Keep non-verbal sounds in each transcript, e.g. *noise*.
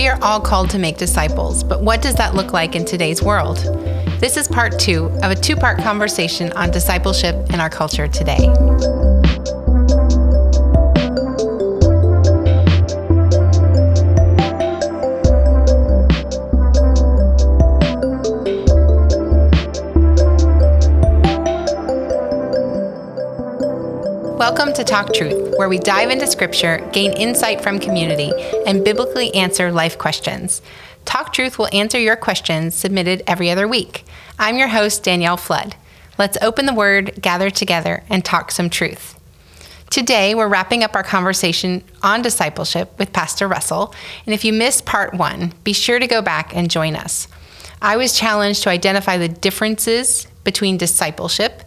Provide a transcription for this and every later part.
We are all called to make disciples, but what does that look like in today's world? This is part two of a two part conversation on discipleship in our culture today. To Talk Truth, where we dive into scripture, gain insight from community, and biblically answer life questions. Talk Truth will answer your questions submitted every other week. I'm your host, Danielle Flood. Let's open the word, gather together, and talk some truth. Today, we're wrapping up our conversation on discipleship with Pastor Russell. And if you missed part one, be sure to go back and join us. I was challenged to identify the differences between discipleship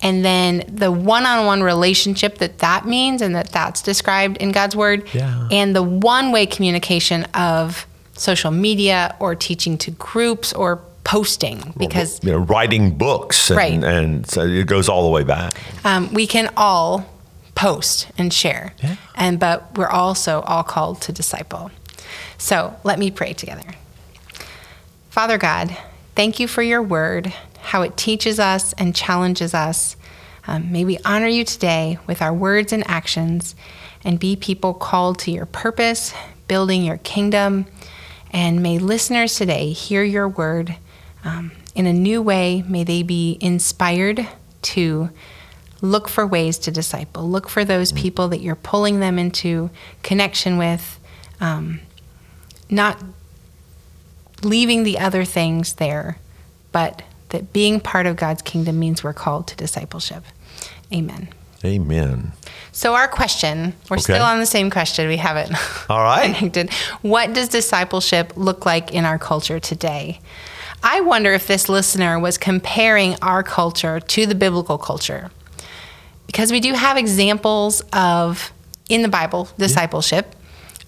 and then the one-on-one relationship that that means and that that's described in God's word Yeah. and the one-way communication of social media or teaching to groups or posting because you know, writing books, and, Right. and so it goes all the way back. um, we can all post and share Yeah. and but we're also all called to disciple so let me pray together father god thank you for your word how it teaches us and challenges us um, may we honor you today with our words and actions and be people called to your purpose building your kingdom and may listeners today hear your word um, in a new way. May they be inspired to look for ways to disciple, look for those people that you're pulling them into connection with, um, not leaving the other things there, but that being part of God's kingdom means we're called to discipleship. Amen. Amen. So, our question, we're Okay. still on the same question. We haven't *laughs* All right. connected. What does discipleship look like in our culture today? I wonder if this listener was comparing our culture to the biblical culture. Because we do have examples of, in the Bible, discipleship.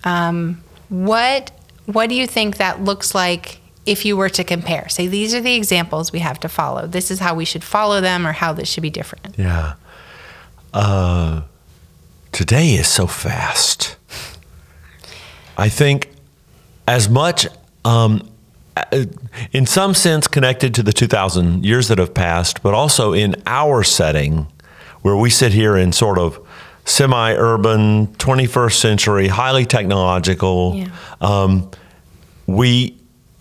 Um, what, what do you think that looks like if you were to compare? Say, these are the examples we have to follow. This is how we should follow them or how this should be different. Yeah. Uh, today is so fast. I think as much, um, uh, in some sense, connected to the 2,000 years that have passed, but also in our setting where we sit here in sort of semi urban, 21st century, highly technological. Yeah. Um, we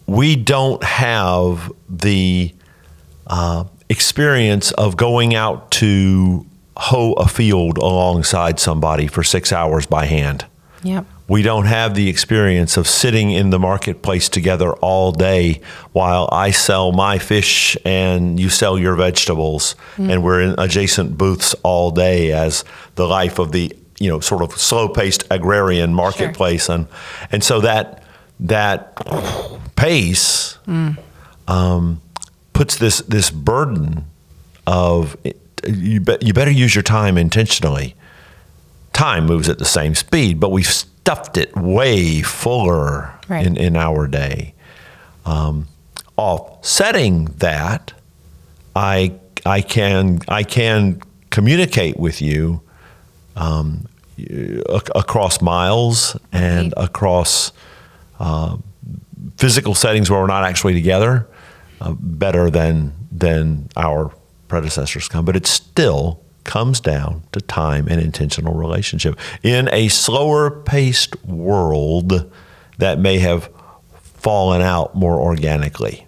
we don't have the uh, experience of going out to hoe a field alongside somebody for six hours by hand. Yep. We don't have the experience of sitting in the marketplace together all day while I sell my fish and you sell your vegetables, and we're in adjacent booths all day as the life of the you know sort of slow-paced agrarian marketplace, and and so that that pace um, puts this this burden of you, be, you better use your time intentionally time moves at the same speed, but we've stuffed it way fuller Right. in, in our day. Um, offsetting that, I I can I can communicate with you um, across miles and Right. across uh, physical settings where we're not actually together uh, better than than our predecessors come, but it still comes down to time and intentional relationship in a slower paced world that may have fallen out more organically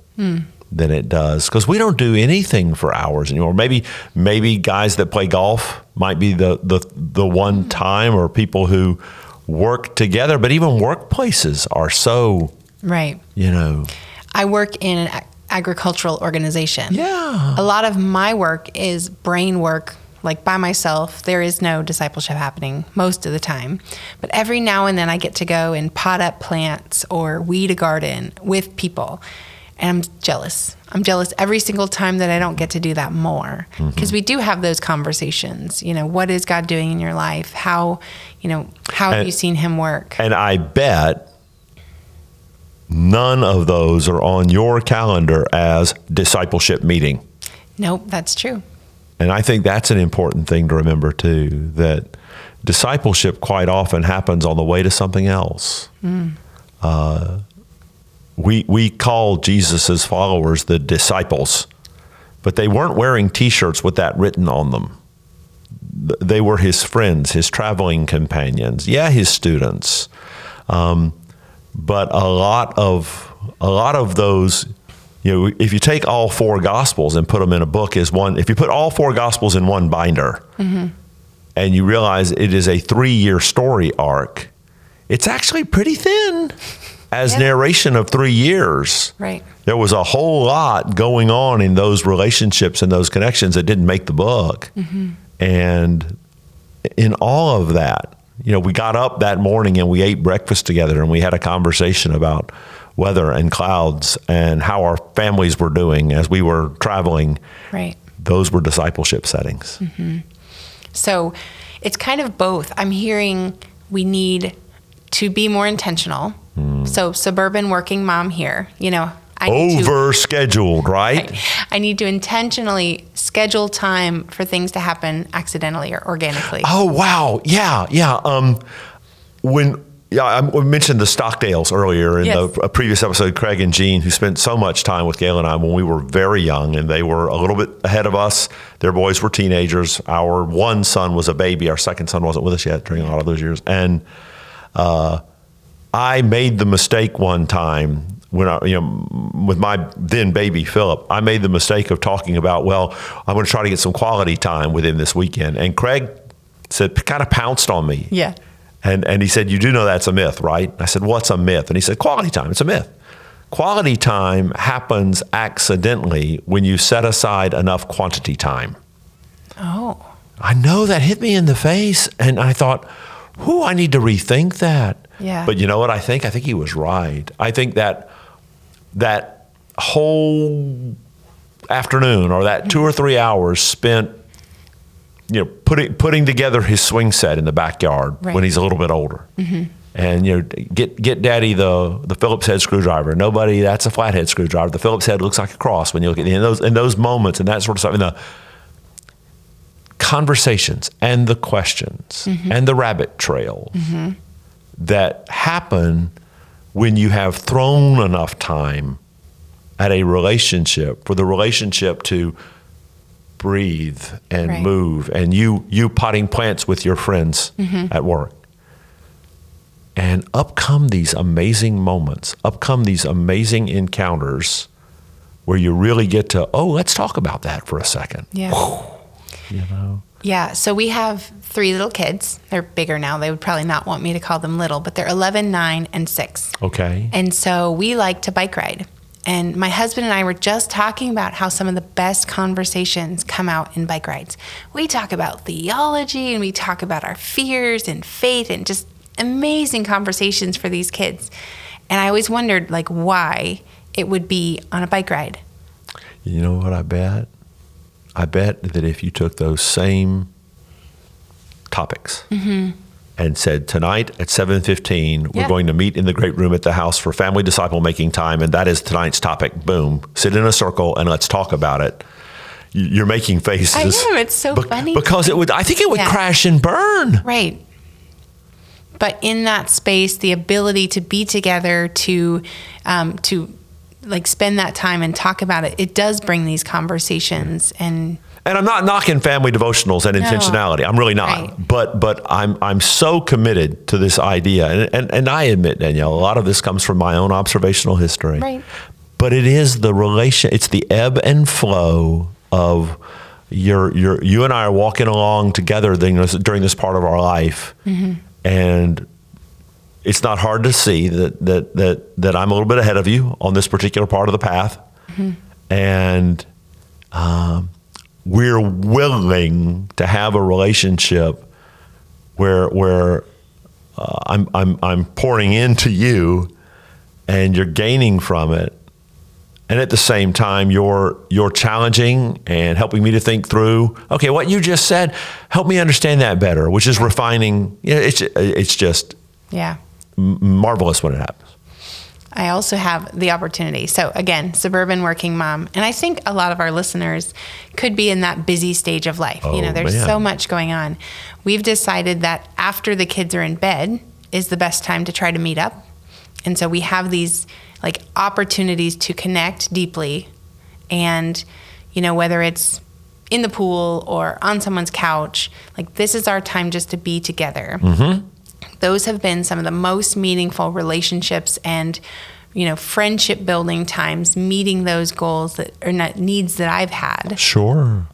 than it does because we don't do anything for hours anymore. Maybe maybe guys that play golf might be the the the one time or people who work together, but even workplaces are so Right. you know I work in an agricultural organization. yeah A lot of my work is brain work, like by myself. There is no discipleship happening most of the time. But every now and then I get to go and pot up plants or weed a garden with people. And I'm jealous. I'm jealous every single time that I don't get to do that more. Because we do have those conversations. You know, what is God doing in your life? How, you know, how have you seen him work? And I bet none of those are on your calendar as discipleship meeting. Nope, that's true. And I think that's an important thing to remember too that discipleship quite often happens on the way to something else. uh, we we call Jesus' followers the disciples, but they weren't wearing T-shirts with that written on them. They were his friends, his traveling companions, yeah, his students. Um, but a lot of a lot of those you know if you take all four gospels and put them in a book as one if you put all four gospels in one binder and you realize it is a three-year story arc it's actually pretty thin as Yeah. narration of three years Right. there was a whole lot going on in those relationships and those connections that didn't make the book. Mm-hmm. And in all of that, you know, we got up that morning and we ate breakfast together and we had a conversation about weather and clouds and how our families were doing as we were traveling. Right. Those were discipleship settings. Mm-hmm. So it's kind of both. I'm hearing we need to be more intentional. So suburban working mom here, you know, I need to Over scheduled, right? I need to intentionally schedule time for things to happen accidentally or organically. Oh wow, yeah, yeah. Um, when yeah, I mentioned the Stockdales earlier in Yes. the a previous episode. Craig and Jean, who spent so much time with Gail and I when we were very young, and they were a little bit ahead of us. Their boys were teenagers. Our one son was a baby. Our second son wasn't with us yet during a lot of those years, and uh, I made the mistake one time when I, you know, with my then baby Philip, I made the mistake of talking about, well, I'm going to try to get some quality time with him this weekend. And Craig said, kind of pounced on me. Yeah. And, and he said, You do know that's a myth, right? I said, What's a myth? And he said, Quality time. It's a myth. Quality time happens accidentally when you set aside enough quantity time. Oh. I know that hit me in the face. And I thought, whew, I need to rethink that. Yeah. But you know what I think? I think he was right. I think that that whole afternoon or that two or three hours spent, you know, putting putting together his swing set in the backyard Right. when he's a little bit older. Mm-hmm. And you know, get get daddy the the Phillips head screwdriver. Nobody that's a flathead screwdriver. The Phillips head looks like a cross when you look at it. In those in those moments and that sort of stuff. And the conversations and the questions mm-hmm. and the rabbit trails mm-hmm. that happen when you have thrown enough time at a relationship for the relationship to breathe and Right. move and you you potting plants with your friends mm-hmm. at work. And up come these amazing moments up come these amazing encounters where you really get to oh let's talk about that for a second. Yeah. you know Yeah, so we have three little kids. They're bigger now. They would probably not want me to call them little, but they're 11, 9, and 6. okay And so we like to bike ride. And my husband and I were just talking about how some of the best conversations come out in bike rides. We talk about theology and we talk about our fears and faith and just amazing conversations for these kids. And I always wondered like why it would be on a bike ride. You know what I bet? I bet that if you took those same topics and said tonight at 7:15 we're going to meet in the great room at the house for family disciple making time and that is tonight's topic. Boom. Sit in a circle and let's talk about it. You- You're making faces. I know, it's so Bec- funny. Because it would I think it would Yeah. crash and burn. Right. But in that space, the ability to be together, to um, to like spend that time and talk about it, it does bring these conversations. And And I'm not knocking family devotionals and No. intentionality. I'm really not. Right. But but I'm I'm so committed to this idea, and, and and I admit, Danielle, a lot of this comes from my own observational history. Right. But it is the relation. It's the ebb and flow of your your you and I are walking along together during this, during this part of our life, Mm-hmm. and it's not hard to see that that that that I'm a little bit ahead of you on this particular part of the path, Mm-hmm. and um, we're willing to have a relationship where where uh, I'm I'm I'm pouring into you, and you're gaining from it, and at the same time you're you're challenging and helping me to think through. Okay, what you just said, help me understand that better, which is refining. Yeah, it's it's just yeah, marvelous when it happens. I also have the opportunity. So, again, suburban working mom. And I think a lot of our listeners could be in that busy stage of life. you know, Oh, there's man. so much going on. We've decided that after the kids are in bed is the best time to try to meet up. And so we have these like opportunities to connect deeply and you know whether it's in the pool or on someone's couch, like this is our time just to be together. Mm-hmm. Those have been some of the most meaningful relationships and you know friendship building times meeting those goals that are not needs that I've had Sure.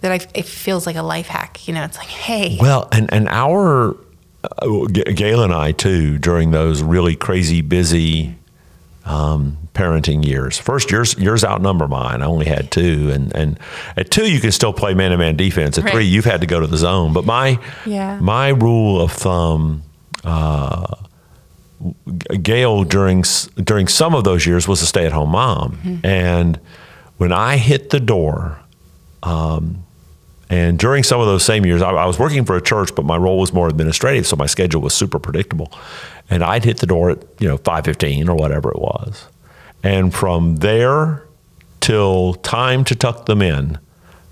that I, it feels like a life hack. You know, it's like, hey, Well, and and our uh, Gail and I too during those really crazy busy um, parenting years. First, yours yours outnumber mine. I only had two, and and at two you can still play man to man defense. At Right. three, you've had to go to the zone. But my Yeah. my rule of thumb. Uh, Gail during during some of those years was a stay at home mom, and when I hit the door, and during some of those same years, I, I was working for a church, but my role was more administrative, so my schedule was super predictable. And I'd hit the door at you know five fifteen or whatever it was, and from there till time to tuck them in,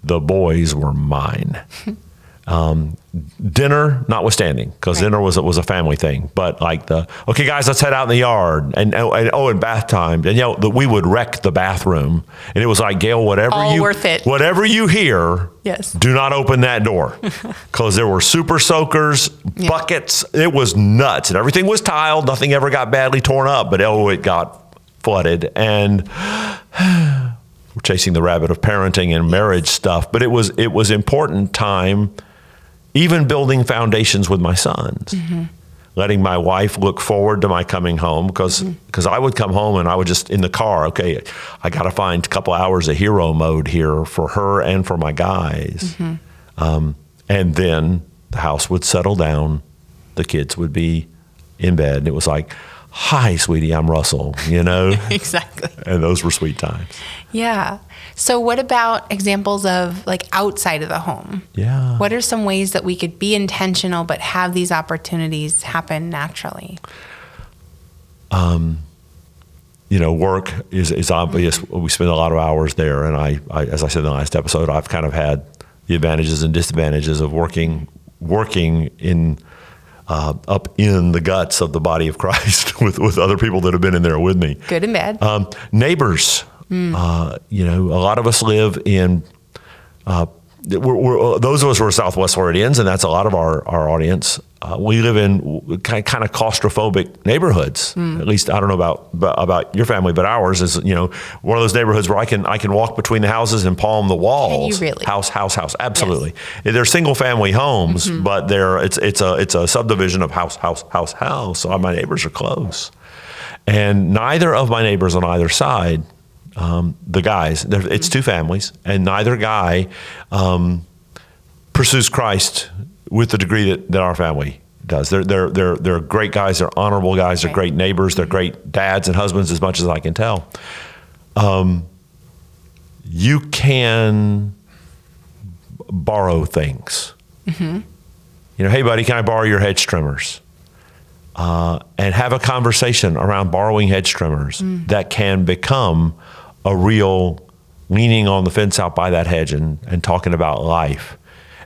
the boys were mine. *laughs* Um, dinner, notwithstanding, because Right. dinner was was a family thing. But like the okay, guys, let's head out in the yard, and oh, and, oh, and bath time, and you know, the, we would wreck the bathroom, and it was like Gail, whatever All you worth it. whatever you hear, Yes. do not open that door *laughs* because there were super soakers, buckets. It was nuts, and everything was tiled. Nothing ever got badly torn up, but oh, it got flooded, and *sighs* we're chasing the rabbit of parenting and marriage stuff. But it was it was important time, even building foundations with my sons. Mm-hmm. Letting my wife look forward to my coming home because because mm-hmm. I would come home and I would just in the car. Okay, I got to find a couple hours of hero mode here for her and for my guys, mm-hmm. um, and then the house would settle down. The kids would be in bed. And it was like, "Hi, sweetie, I'm Russell," you know, *laughs* exactly. and those were sweet times. Yeah. So, what about examples of like outside of the home? Yeah. What are some ways that we could be intentional but have these opportunities happen naturally? Um, you know, work is, is obvious. We spend a lot of hours there, and I, I, as I said in the last episode, I've kind of had the advantages and disadvantages of working working in uh, up in the guts of the body of Christ *laughs* with with other people that have been in there with me. Good and bad. Um, neighbors, uh, you know, a lot of us live in. Uh, we're, we're, those of us who are Southwest Floridians, and that's a lot of our, our audience. Uh, we live in kind kind of claustrophobic neighborhoods. At least I don't know about about your family, but ours is you know one of those neighborhoods where I can I can walk between the houses and palm the walls. really? House, house, house. Absolutely. They're single family homes, but they're it's it's a it's a subdivision of house, house, house, house. So my neighbors are close, and neither of my neighbors on either side um, the guys. there- It's two families, and neither guy um, pursues Christ with the degree that, that our family does. They're they're they're they're great guys. They're honorable guys. They're great neighbors. They're great dads and husbands, as much as I can tell. Um, you can borrow things. You know, hey buddy, can I borrow your hedge trimmers? Uh, and have a conversation around borrowing hedge trimmers that can become a real leaning on the fence out by that hedge and, and talking about life.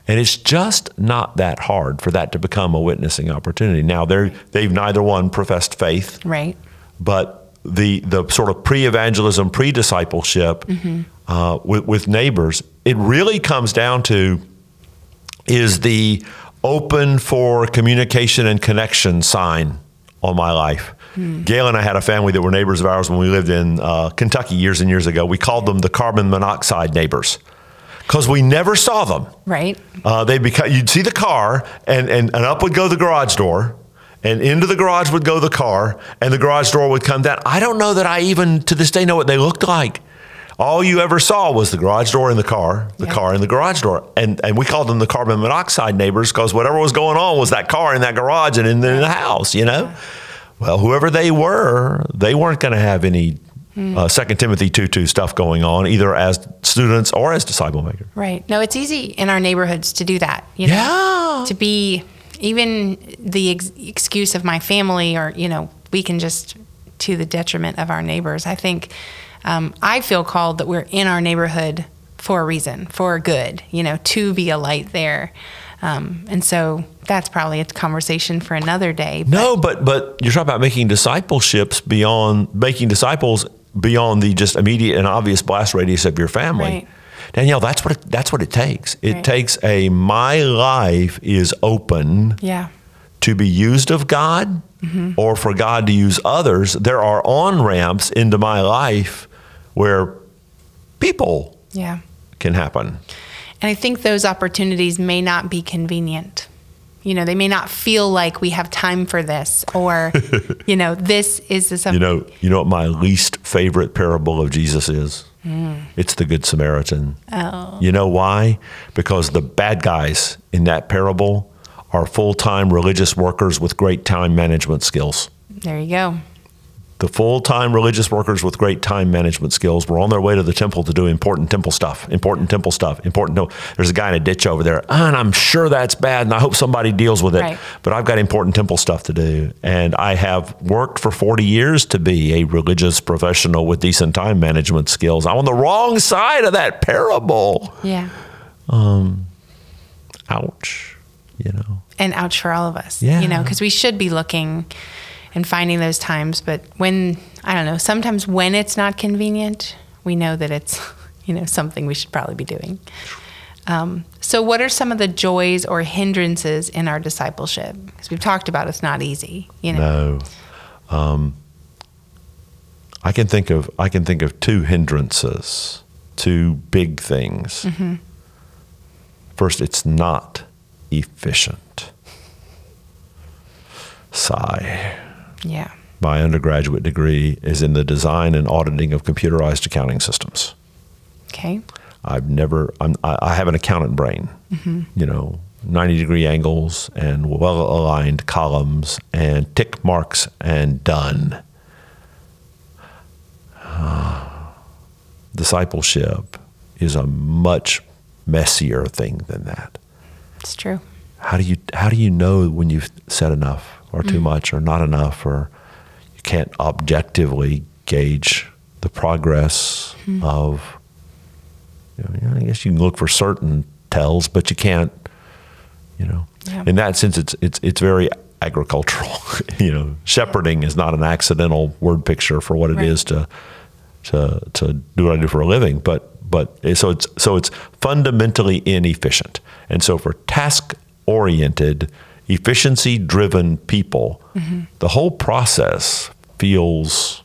And it's just not that hard for that to become a witnessing opportunity. Now, they're, they've neither one professed faith, right. but the the sort of pre-evangelism, pre-discipleship uh, with, with neighbors, it really comes down to is the open for communication and connection sign on my life. Gail and I had a family that were neighbors of ours when we lived in uh, Kentucky years and years ago. We called them the carbon monoxide neighbors because we never saw them. Right. Uh, they become you'd see the car, and, and and up would go the garage door, and into the garage would go the car, and the garage door would come down. I don't know that I even to this day know what they looked like. All you ever saw was the garage door and the car, the Yeah. car and the garage door, and and we called them the carbon monoxide neighbors because whatever was going on was that car in that garage and in the, in the house, you know. Well, whoever they were, they weren't going to have any. Uh, Second Timothy two two stuff going on either as students or as disciple makers. Right. No, it's easy in our neighborhoods to do that. You know? Yeah. To be even the ex- excuse of my family, or you know, we can just to the detriment of our neighbors. I think um, I feel called that we're in our neighborhood for a reason, for good. You know, to be a light there. Um, and so that's probably a conversation for another day. but- No, but but you're talking about making discipleships beyond making disciples beyond the just immediate and obvious blast radius of your family. Right. Danielle, that's what it, that's what it takes. It Right. takes a my life is open Yeah. to be used of God Mm-hmm. or for God to use others. There are on ramps into my life where people Yeah. can happen. And I think those opportunities may not be convenient. You know, they may not feel like we have time for this or, *laughs* you know, this is the You know, you know what my least favorite parable of Jesus is? Mm. It's the Good Samaritan. Oh. You know why? Because the bad guys in that parable are full-time religious workers with great time management skills. There you go. The full-time religious workers with great time management skills were on their way to the temple to do important temple stuff. Important temple stuff. Important. No, there's a guy in a ditch over there, and I'm sure that's bad, and I hope somebody deals with it. Right. But I've got important temple stuff to do, and I have worked for 40 years to be a religious professional with decent time management skills. I'm on the wrong side of that parable. Yeah. Um, ouch. You know. And ouch for all of us. Yeah. You know, because we should be looking and finding those times. But when, I don't know, sometimes when it's not convenient, we know that it's, *laughs* you know, something we should probably be doing. Um, so, what are some of the joys or hindrances in our discipleship? Because we've talked about it's not easy. You know. No. Um, I can think of I can think of two hindrances, two big things. First, it's not efficient. Sigh. Yeah. My undergraduate degree is in the design and auditing of computerized accounting systems. Okay. I've never, I'm, I I have an accountant brain, mm-hmm. you know, 90 degree angles and well aligned columns and tick marks and done. *sighs* Discipleship is a much messier thing than that. It's true. How do you how do you know when you've said enough or too mm. much or not enough or you can't objectively gauge the progress mm. of you know, I guess you can look for certain tells, but you can't you know. Yeah. In that sense it's it's it's very agricultural. *laughs* you know, shepherding is not an accidental word picture for what it is Right. to to to do what I do for a living, but but so it's so it's fundamentally inefficient. And so for task oriented, efficiency driven people, the whole process feels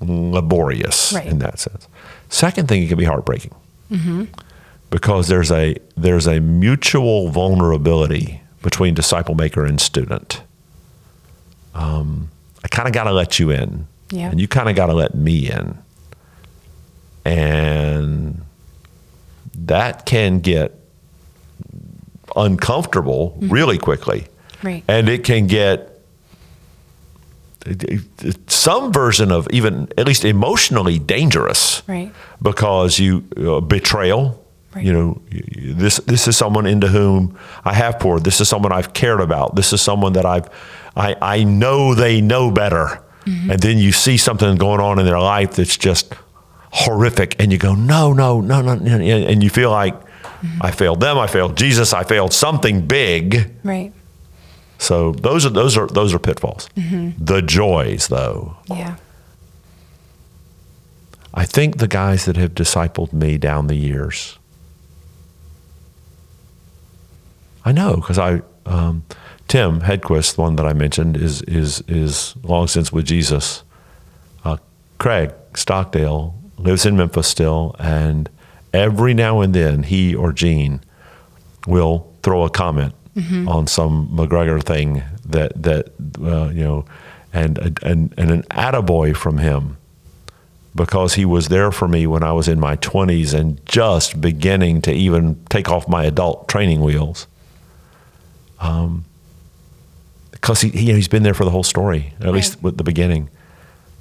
laborious Right. in that sense. Second thing, it can be heartbreaking because there's a there's a mutual vulnerability between disciple maker and student. Um, I kind of got to let you in, Yeah. and you kind of got to let me in, and that can get uncomfortable really quickly, Right. and it can get some version of even at least emotionally dangerous Right. because you uh, betrayal. Right. You know, this this is someone into whom I have poured. This is someone I've cared about. This is someone that I've I I know they know better. And then you see something going on in their life that's just horrific, and you go, no, no, no, no, no," and you feel like I failed them. I failed Jesus. I failed something big. Right. So those are those are those are pitfalls. The joys, though, Yeah. I think the guys that have discipled me down the years, I know because I, um, Tim Hedquist, the one that I mentioned, is is is long since with Jesus. Uh, Craig Stockdale lives in Memphis still, and every now and then he or Gene will throw a comment on some McGregor thing that that uh, you know, and and and an attaboy from him because he was there for me when I was in my 20s and just beginning to even take off my adult training wheels. Um, because he, he he's been there for the whole story, at least with the beginning.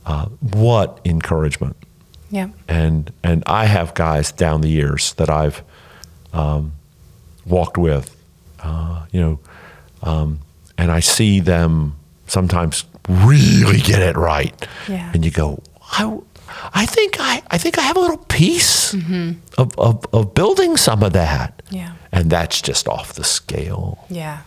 Uh, what encouragement! Yeah. and and I have guys down the years that I've um, walked with, uh, you know, um, and I see them sometimes really get it right, Yeah. and you go, I, I think I, I think I have a little piece of, of, of building some of that. Yeah. And that's just off the scale. Yeah.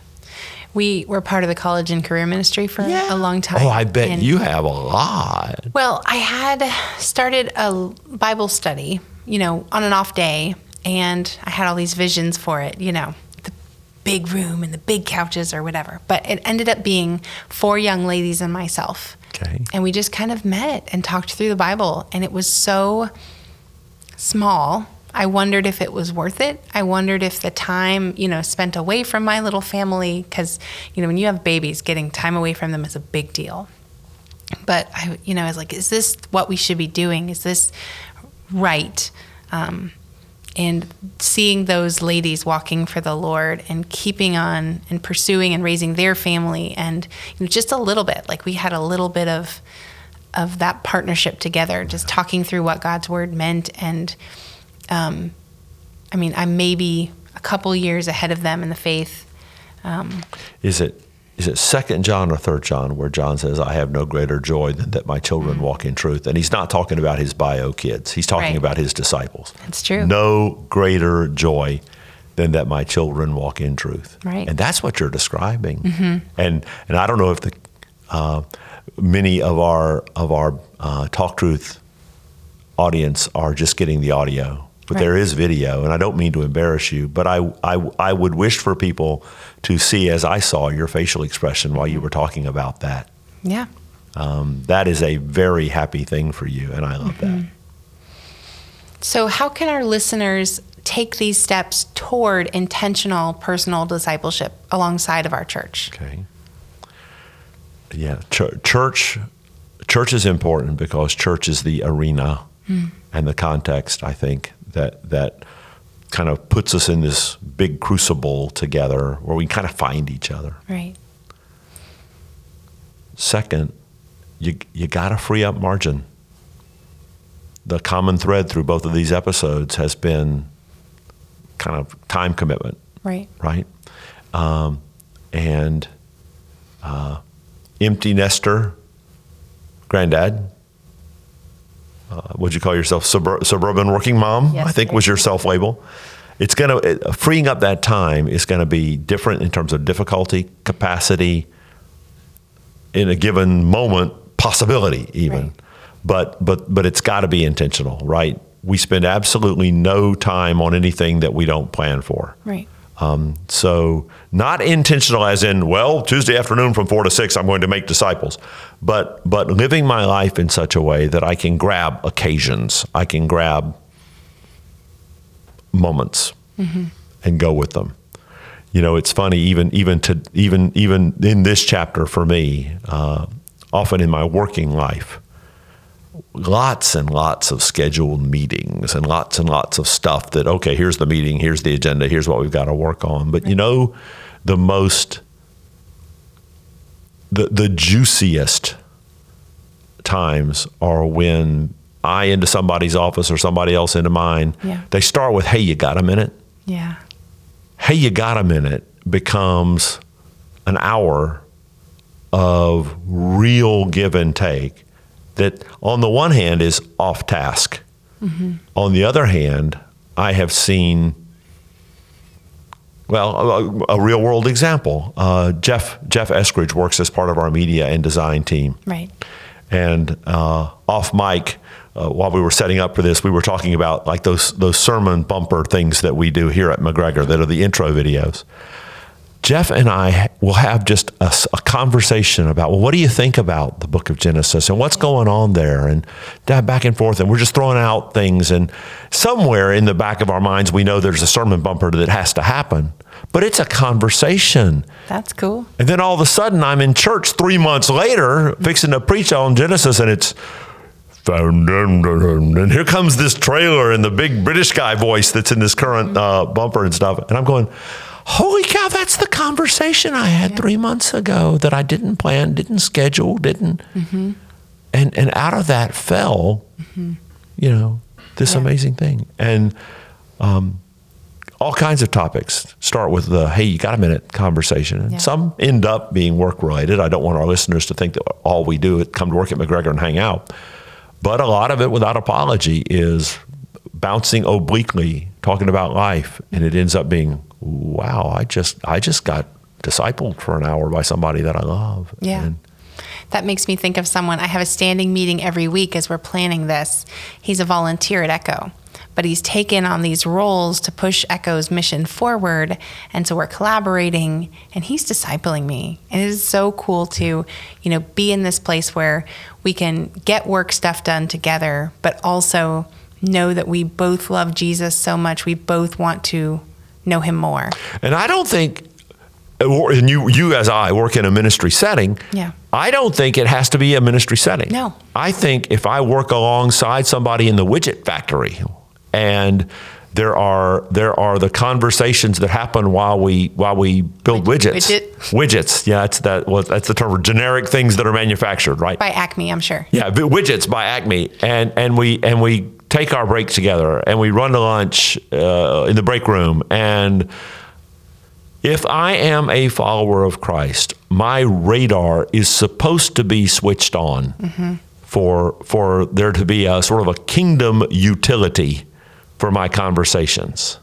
We were part of the college and career ministry for a long time. Oh, I bet and- you have a lot. Well, I had started a Bible study, you know, on an off day, and I had all these visions for it, you know, the big room and the big couches or whatever. But it ended up being four young ladies and myself. Okay. And we just kind of met and talked through the Bible, and it was so small. I wondered if it was worth it. I wondered if the time, you know, spent away from my little family, because, you know, when you have babies, getting time away from them is a big deal. But I, you know, I was like, is this what we should be doing? Is this right? Um, and seeing those ladies walking for the Lord and keeping on and pursuing and raising their family, and you know, just a little bit, like we had a little bit of of that partnership together, just talking through what God's word meant. And um, I mean, I'm maybe a couple years ahead of them in the faith. Um, Is it is it second John or third John where John says, I have no greater joy than that my children walk in truth? And he's not talking about his bio kids. He's talking Right. about his disciples. It's true. No greater joy than that my children walk in truth. Right. And that's what you're describing. And and I don't know if the uh, many of our of our uh, talk truth audience are just getting the audio, but Right. there is video. And I don't mean to embarrass you, but I, I I would wish for people to see as I saw your facial expression while you were talking about that. yeah. Um, that is a very happy thing for you, and I love that. So, how can our listeners take these steps toward intentional personal discipleship alongside of our church? Okay. Yeah, Ch- church church is important because church is the arena and the context. I think that that kind of puts us in this big crucible together where we kind of find each other. Right. Second, you you got to free up margin. The common thread through both of these episodes has been kind of time commitment. Right. right? Um, and uh, empty nester, granddad. Uh, would you call yourself subur- suburban working mom? Yes, I think was your self label. It's going to freeing up that time is going to be different in terms of difficulty, capacity, in a given moment, possibility even. Right. But but but it's got to be intentional, right? We spend absolutely no time on anything that we don't plan for. Right. Um, so not intentional as in, well, Tuesday afternoon from four to six, I'm going to make disciples, but but living my life in such a way that I can grab occasions, I can grab moments and go with them. You know, it's funny even even to even even in this chapter for me, uh, often in my working life, lots and lots of scheduled meetings and lots and lots of stuff that okay here's the meeting here's the agenda here's what we've got to work on but you know the most the the juiciest times are when I into somebody's office or somebody else into mine Yeah. they start with hey you got a minute Yeah. hey you got a minute becomes an hour of real give and take that on the one hand is off task. On the other hand i have seen well a, a real world example. Uh, jeff jeff eskridge works as part of our media and design team. Right. and uh, off mic uh, while we were setting up for this we were talking about like those those sermon bumper things that we do here at mcgregor that are the intro videos jeff and i will have just a conversation about well what do you think about the book of genesis and what's going on there and that back and forth and we're just throwing out things and somewhere in the back of our minds we know there's a sermon bumper that has to happen but it's a conversation That's cool. and then all of a sudden, I'm in church three months later, fixing to preach on Genesis, and it's. And here comes this trailer and the big British guy voice that's in this current uh, bumper and stuff. And I'm going, holy cow, that's the conversation I had three months ago that I didn't plan, didn't schedule, didn't. And, and out of that fell, you know, this Yeah. amazing thing. And um, all kinds of topics start with the hey you got a minute conversation and Yeah. some end up being work related i don't want our listeners to think that all we do is come to work at mcgregor and hang out But a lot of it, without apology, is bouncing obliquely, talking about life, and it ends up being, wow, I just I just got discipled for an hour by somebody that I love. Yeah. And That makes me think of someone. I have a standing meeting every week as we're planning this. He's a volunteer at Echo, but he's taken on these roles to push Echo's mission forward. And so we're collaborating and he's discipling me. And it is so cool to, you know, be in this place where we can get work stuff done together, but also know that we both love Jesus so much. We both want to know him more. And I don't think, and you, you as I work in a ministry setting. Yeah. I don't think it has to be a ministry setting. No. I think if I work alongside somebody in the widget factory, and there are there are the conversations that happen while we while we build Widget- widgets. widget. Widgets. Yeah, that's that. Well, that's the term for generic things that are manufactured, right? By Acme, I'm sure. Yeah, widgets by Acme, and and we and we take our break together, and we run to lunch uh, in the break room. And if I am a follower of Christ, my radar is supposed to be switched on for for there to be a sort of a kingdom utility for my conversations.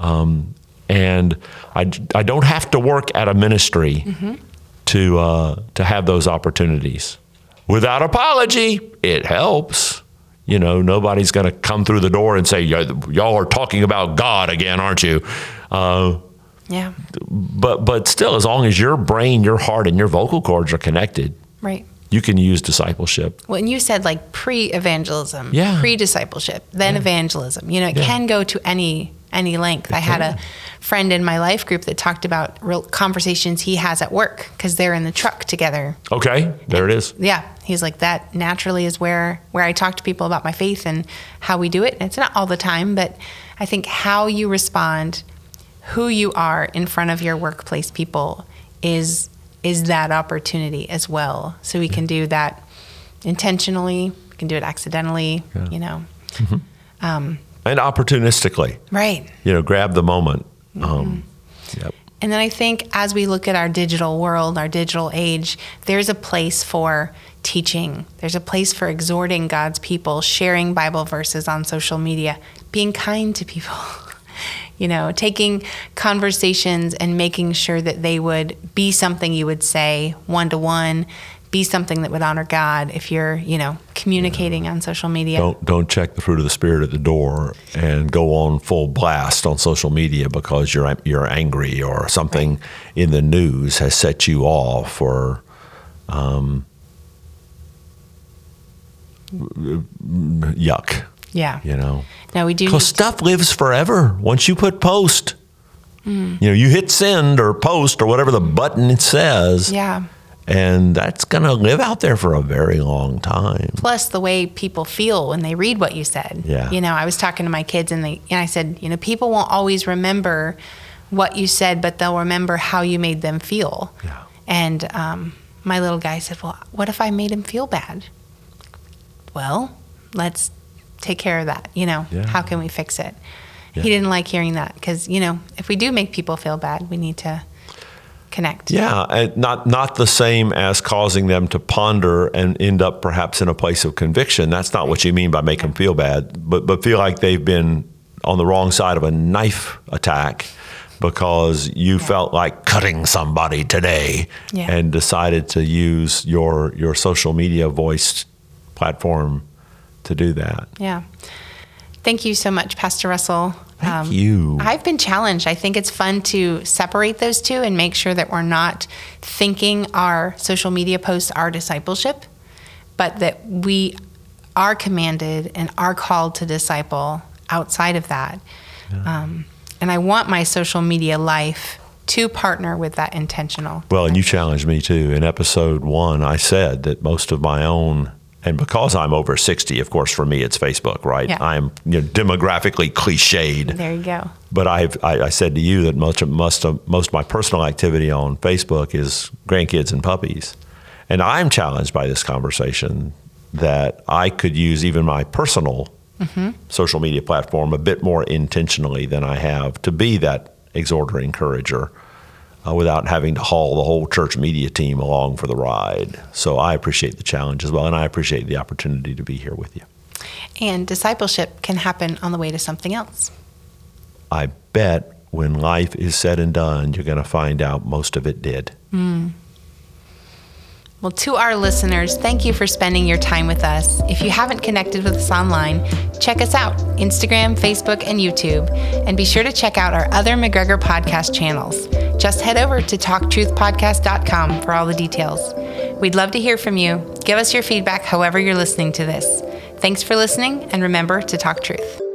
Um, and I, I don't have to work at a ministry to uh, to have those opportunities. Without apology, it helps. You know, nobody's going to come through the door and say, "Y'all y'all are talking about God again, aren't you?" Uh, Yeah. but but still, as long as your brain, your heart, and your vocal cords are connected, Right. you can use discipleship. When you said like pre-evangelism, Yeah. pre-discipleship, then evangelism. You know, it can go to any any length. I had a friend in my life group that talked about real conversations he has at work because they're in the truck together. Okay, there it is. Yeah, he's like that. Naturally, is where where I talk to people about my faith and how we do it. And it's not all the time, but I think how you respond, who you are in front of your workplace people, is is that opportunity as well. So we can do that intentionally. We can do it accidentally. You know, mm-hmm. um, And opportunistically, right. you know, grab the moment. Um, yep. And then I think as we look at our digital world, our digital age, there's a place for teaching. There's a place for exhorting God's people, sharing Bible verses on social media, being kind to people. *laughs* you know, taking conversations and making sure that they would be something you would say one to one, be something that would honor God if you're, you know, communicating on social media. Don't don't check the fruit of the spirit at the door and go on full blast on social media because you're you're angry or something in the news has set you off or um, yuck. Yeah. You know, Now we do. because stuff lives forever once you put post. Mm. You know, you hit send or post or whatever the button it says, yeah. And that's going to live out there for a very long time. plus the way people feel when they read what you said. Yeah. You know, I was talking to my kids and they and I said, you know, people won't always remember what you said, but they'll remember how you made them feel. Yeah. And um, my little guy said, "Well, what if I made him feel bad?" Well, let's take care of that. You know, Yeah. how can we fix it? Yeah. He didn't like hearing that because you know, if we do make people feel bad, we need to connect. Yeah, not not the same as causing them to ponder and end up perhaps in a place of conviction. That's not what you mean by make them feel bad, but but feel like they've been on the wrong side of a knife attack because you felt like cutting somebody today Yeah. and decided to use your your social media voice platform to do that. Yeah. Thank you so much, Pastor Russell. Um, Thank you. I've been challenged. I think it's fun to separate those two and make sure that we're not thinking our social media posts are discipleship, but that we are commanded and are called to disciple outside of that. Um, and I want my social media life to partner with that intentional. Well, and you challenged me too. In episode one, I said that most of my own, and because I'm over 60, of course, for me, it's Facebook, right? Yeah. I'm you know, demographically cliched. There you go. But I've, I, I said to you that most of, most, of, most of my personal activity on Facebook is grandkids and puppies. And I'm challenged by this conversation that I could use even my personal mm-hmm. social media platform a bit more intentionally than I have to be that exhorter, encourager uh, without having to haul the whole church media team along for the ride. So I appreciate the challenge as well, and I appreciate the opportunity to be here with you. And discipleship can happen on the way to something else. I bet when life is said and done, you're going to find out most of it did. Well, to our listeners, thank you for spending your time with us. If you haven't connected with us online, check us out Instagram, Facebook, and YouTube. And be sure to check out our other McGregor podcast channels. Just head over to talktruthpodcast.com for all the details. We'd love to hear from you. Give us your feedback however you're listening to this. Thanks for listening, and remember to talk truth.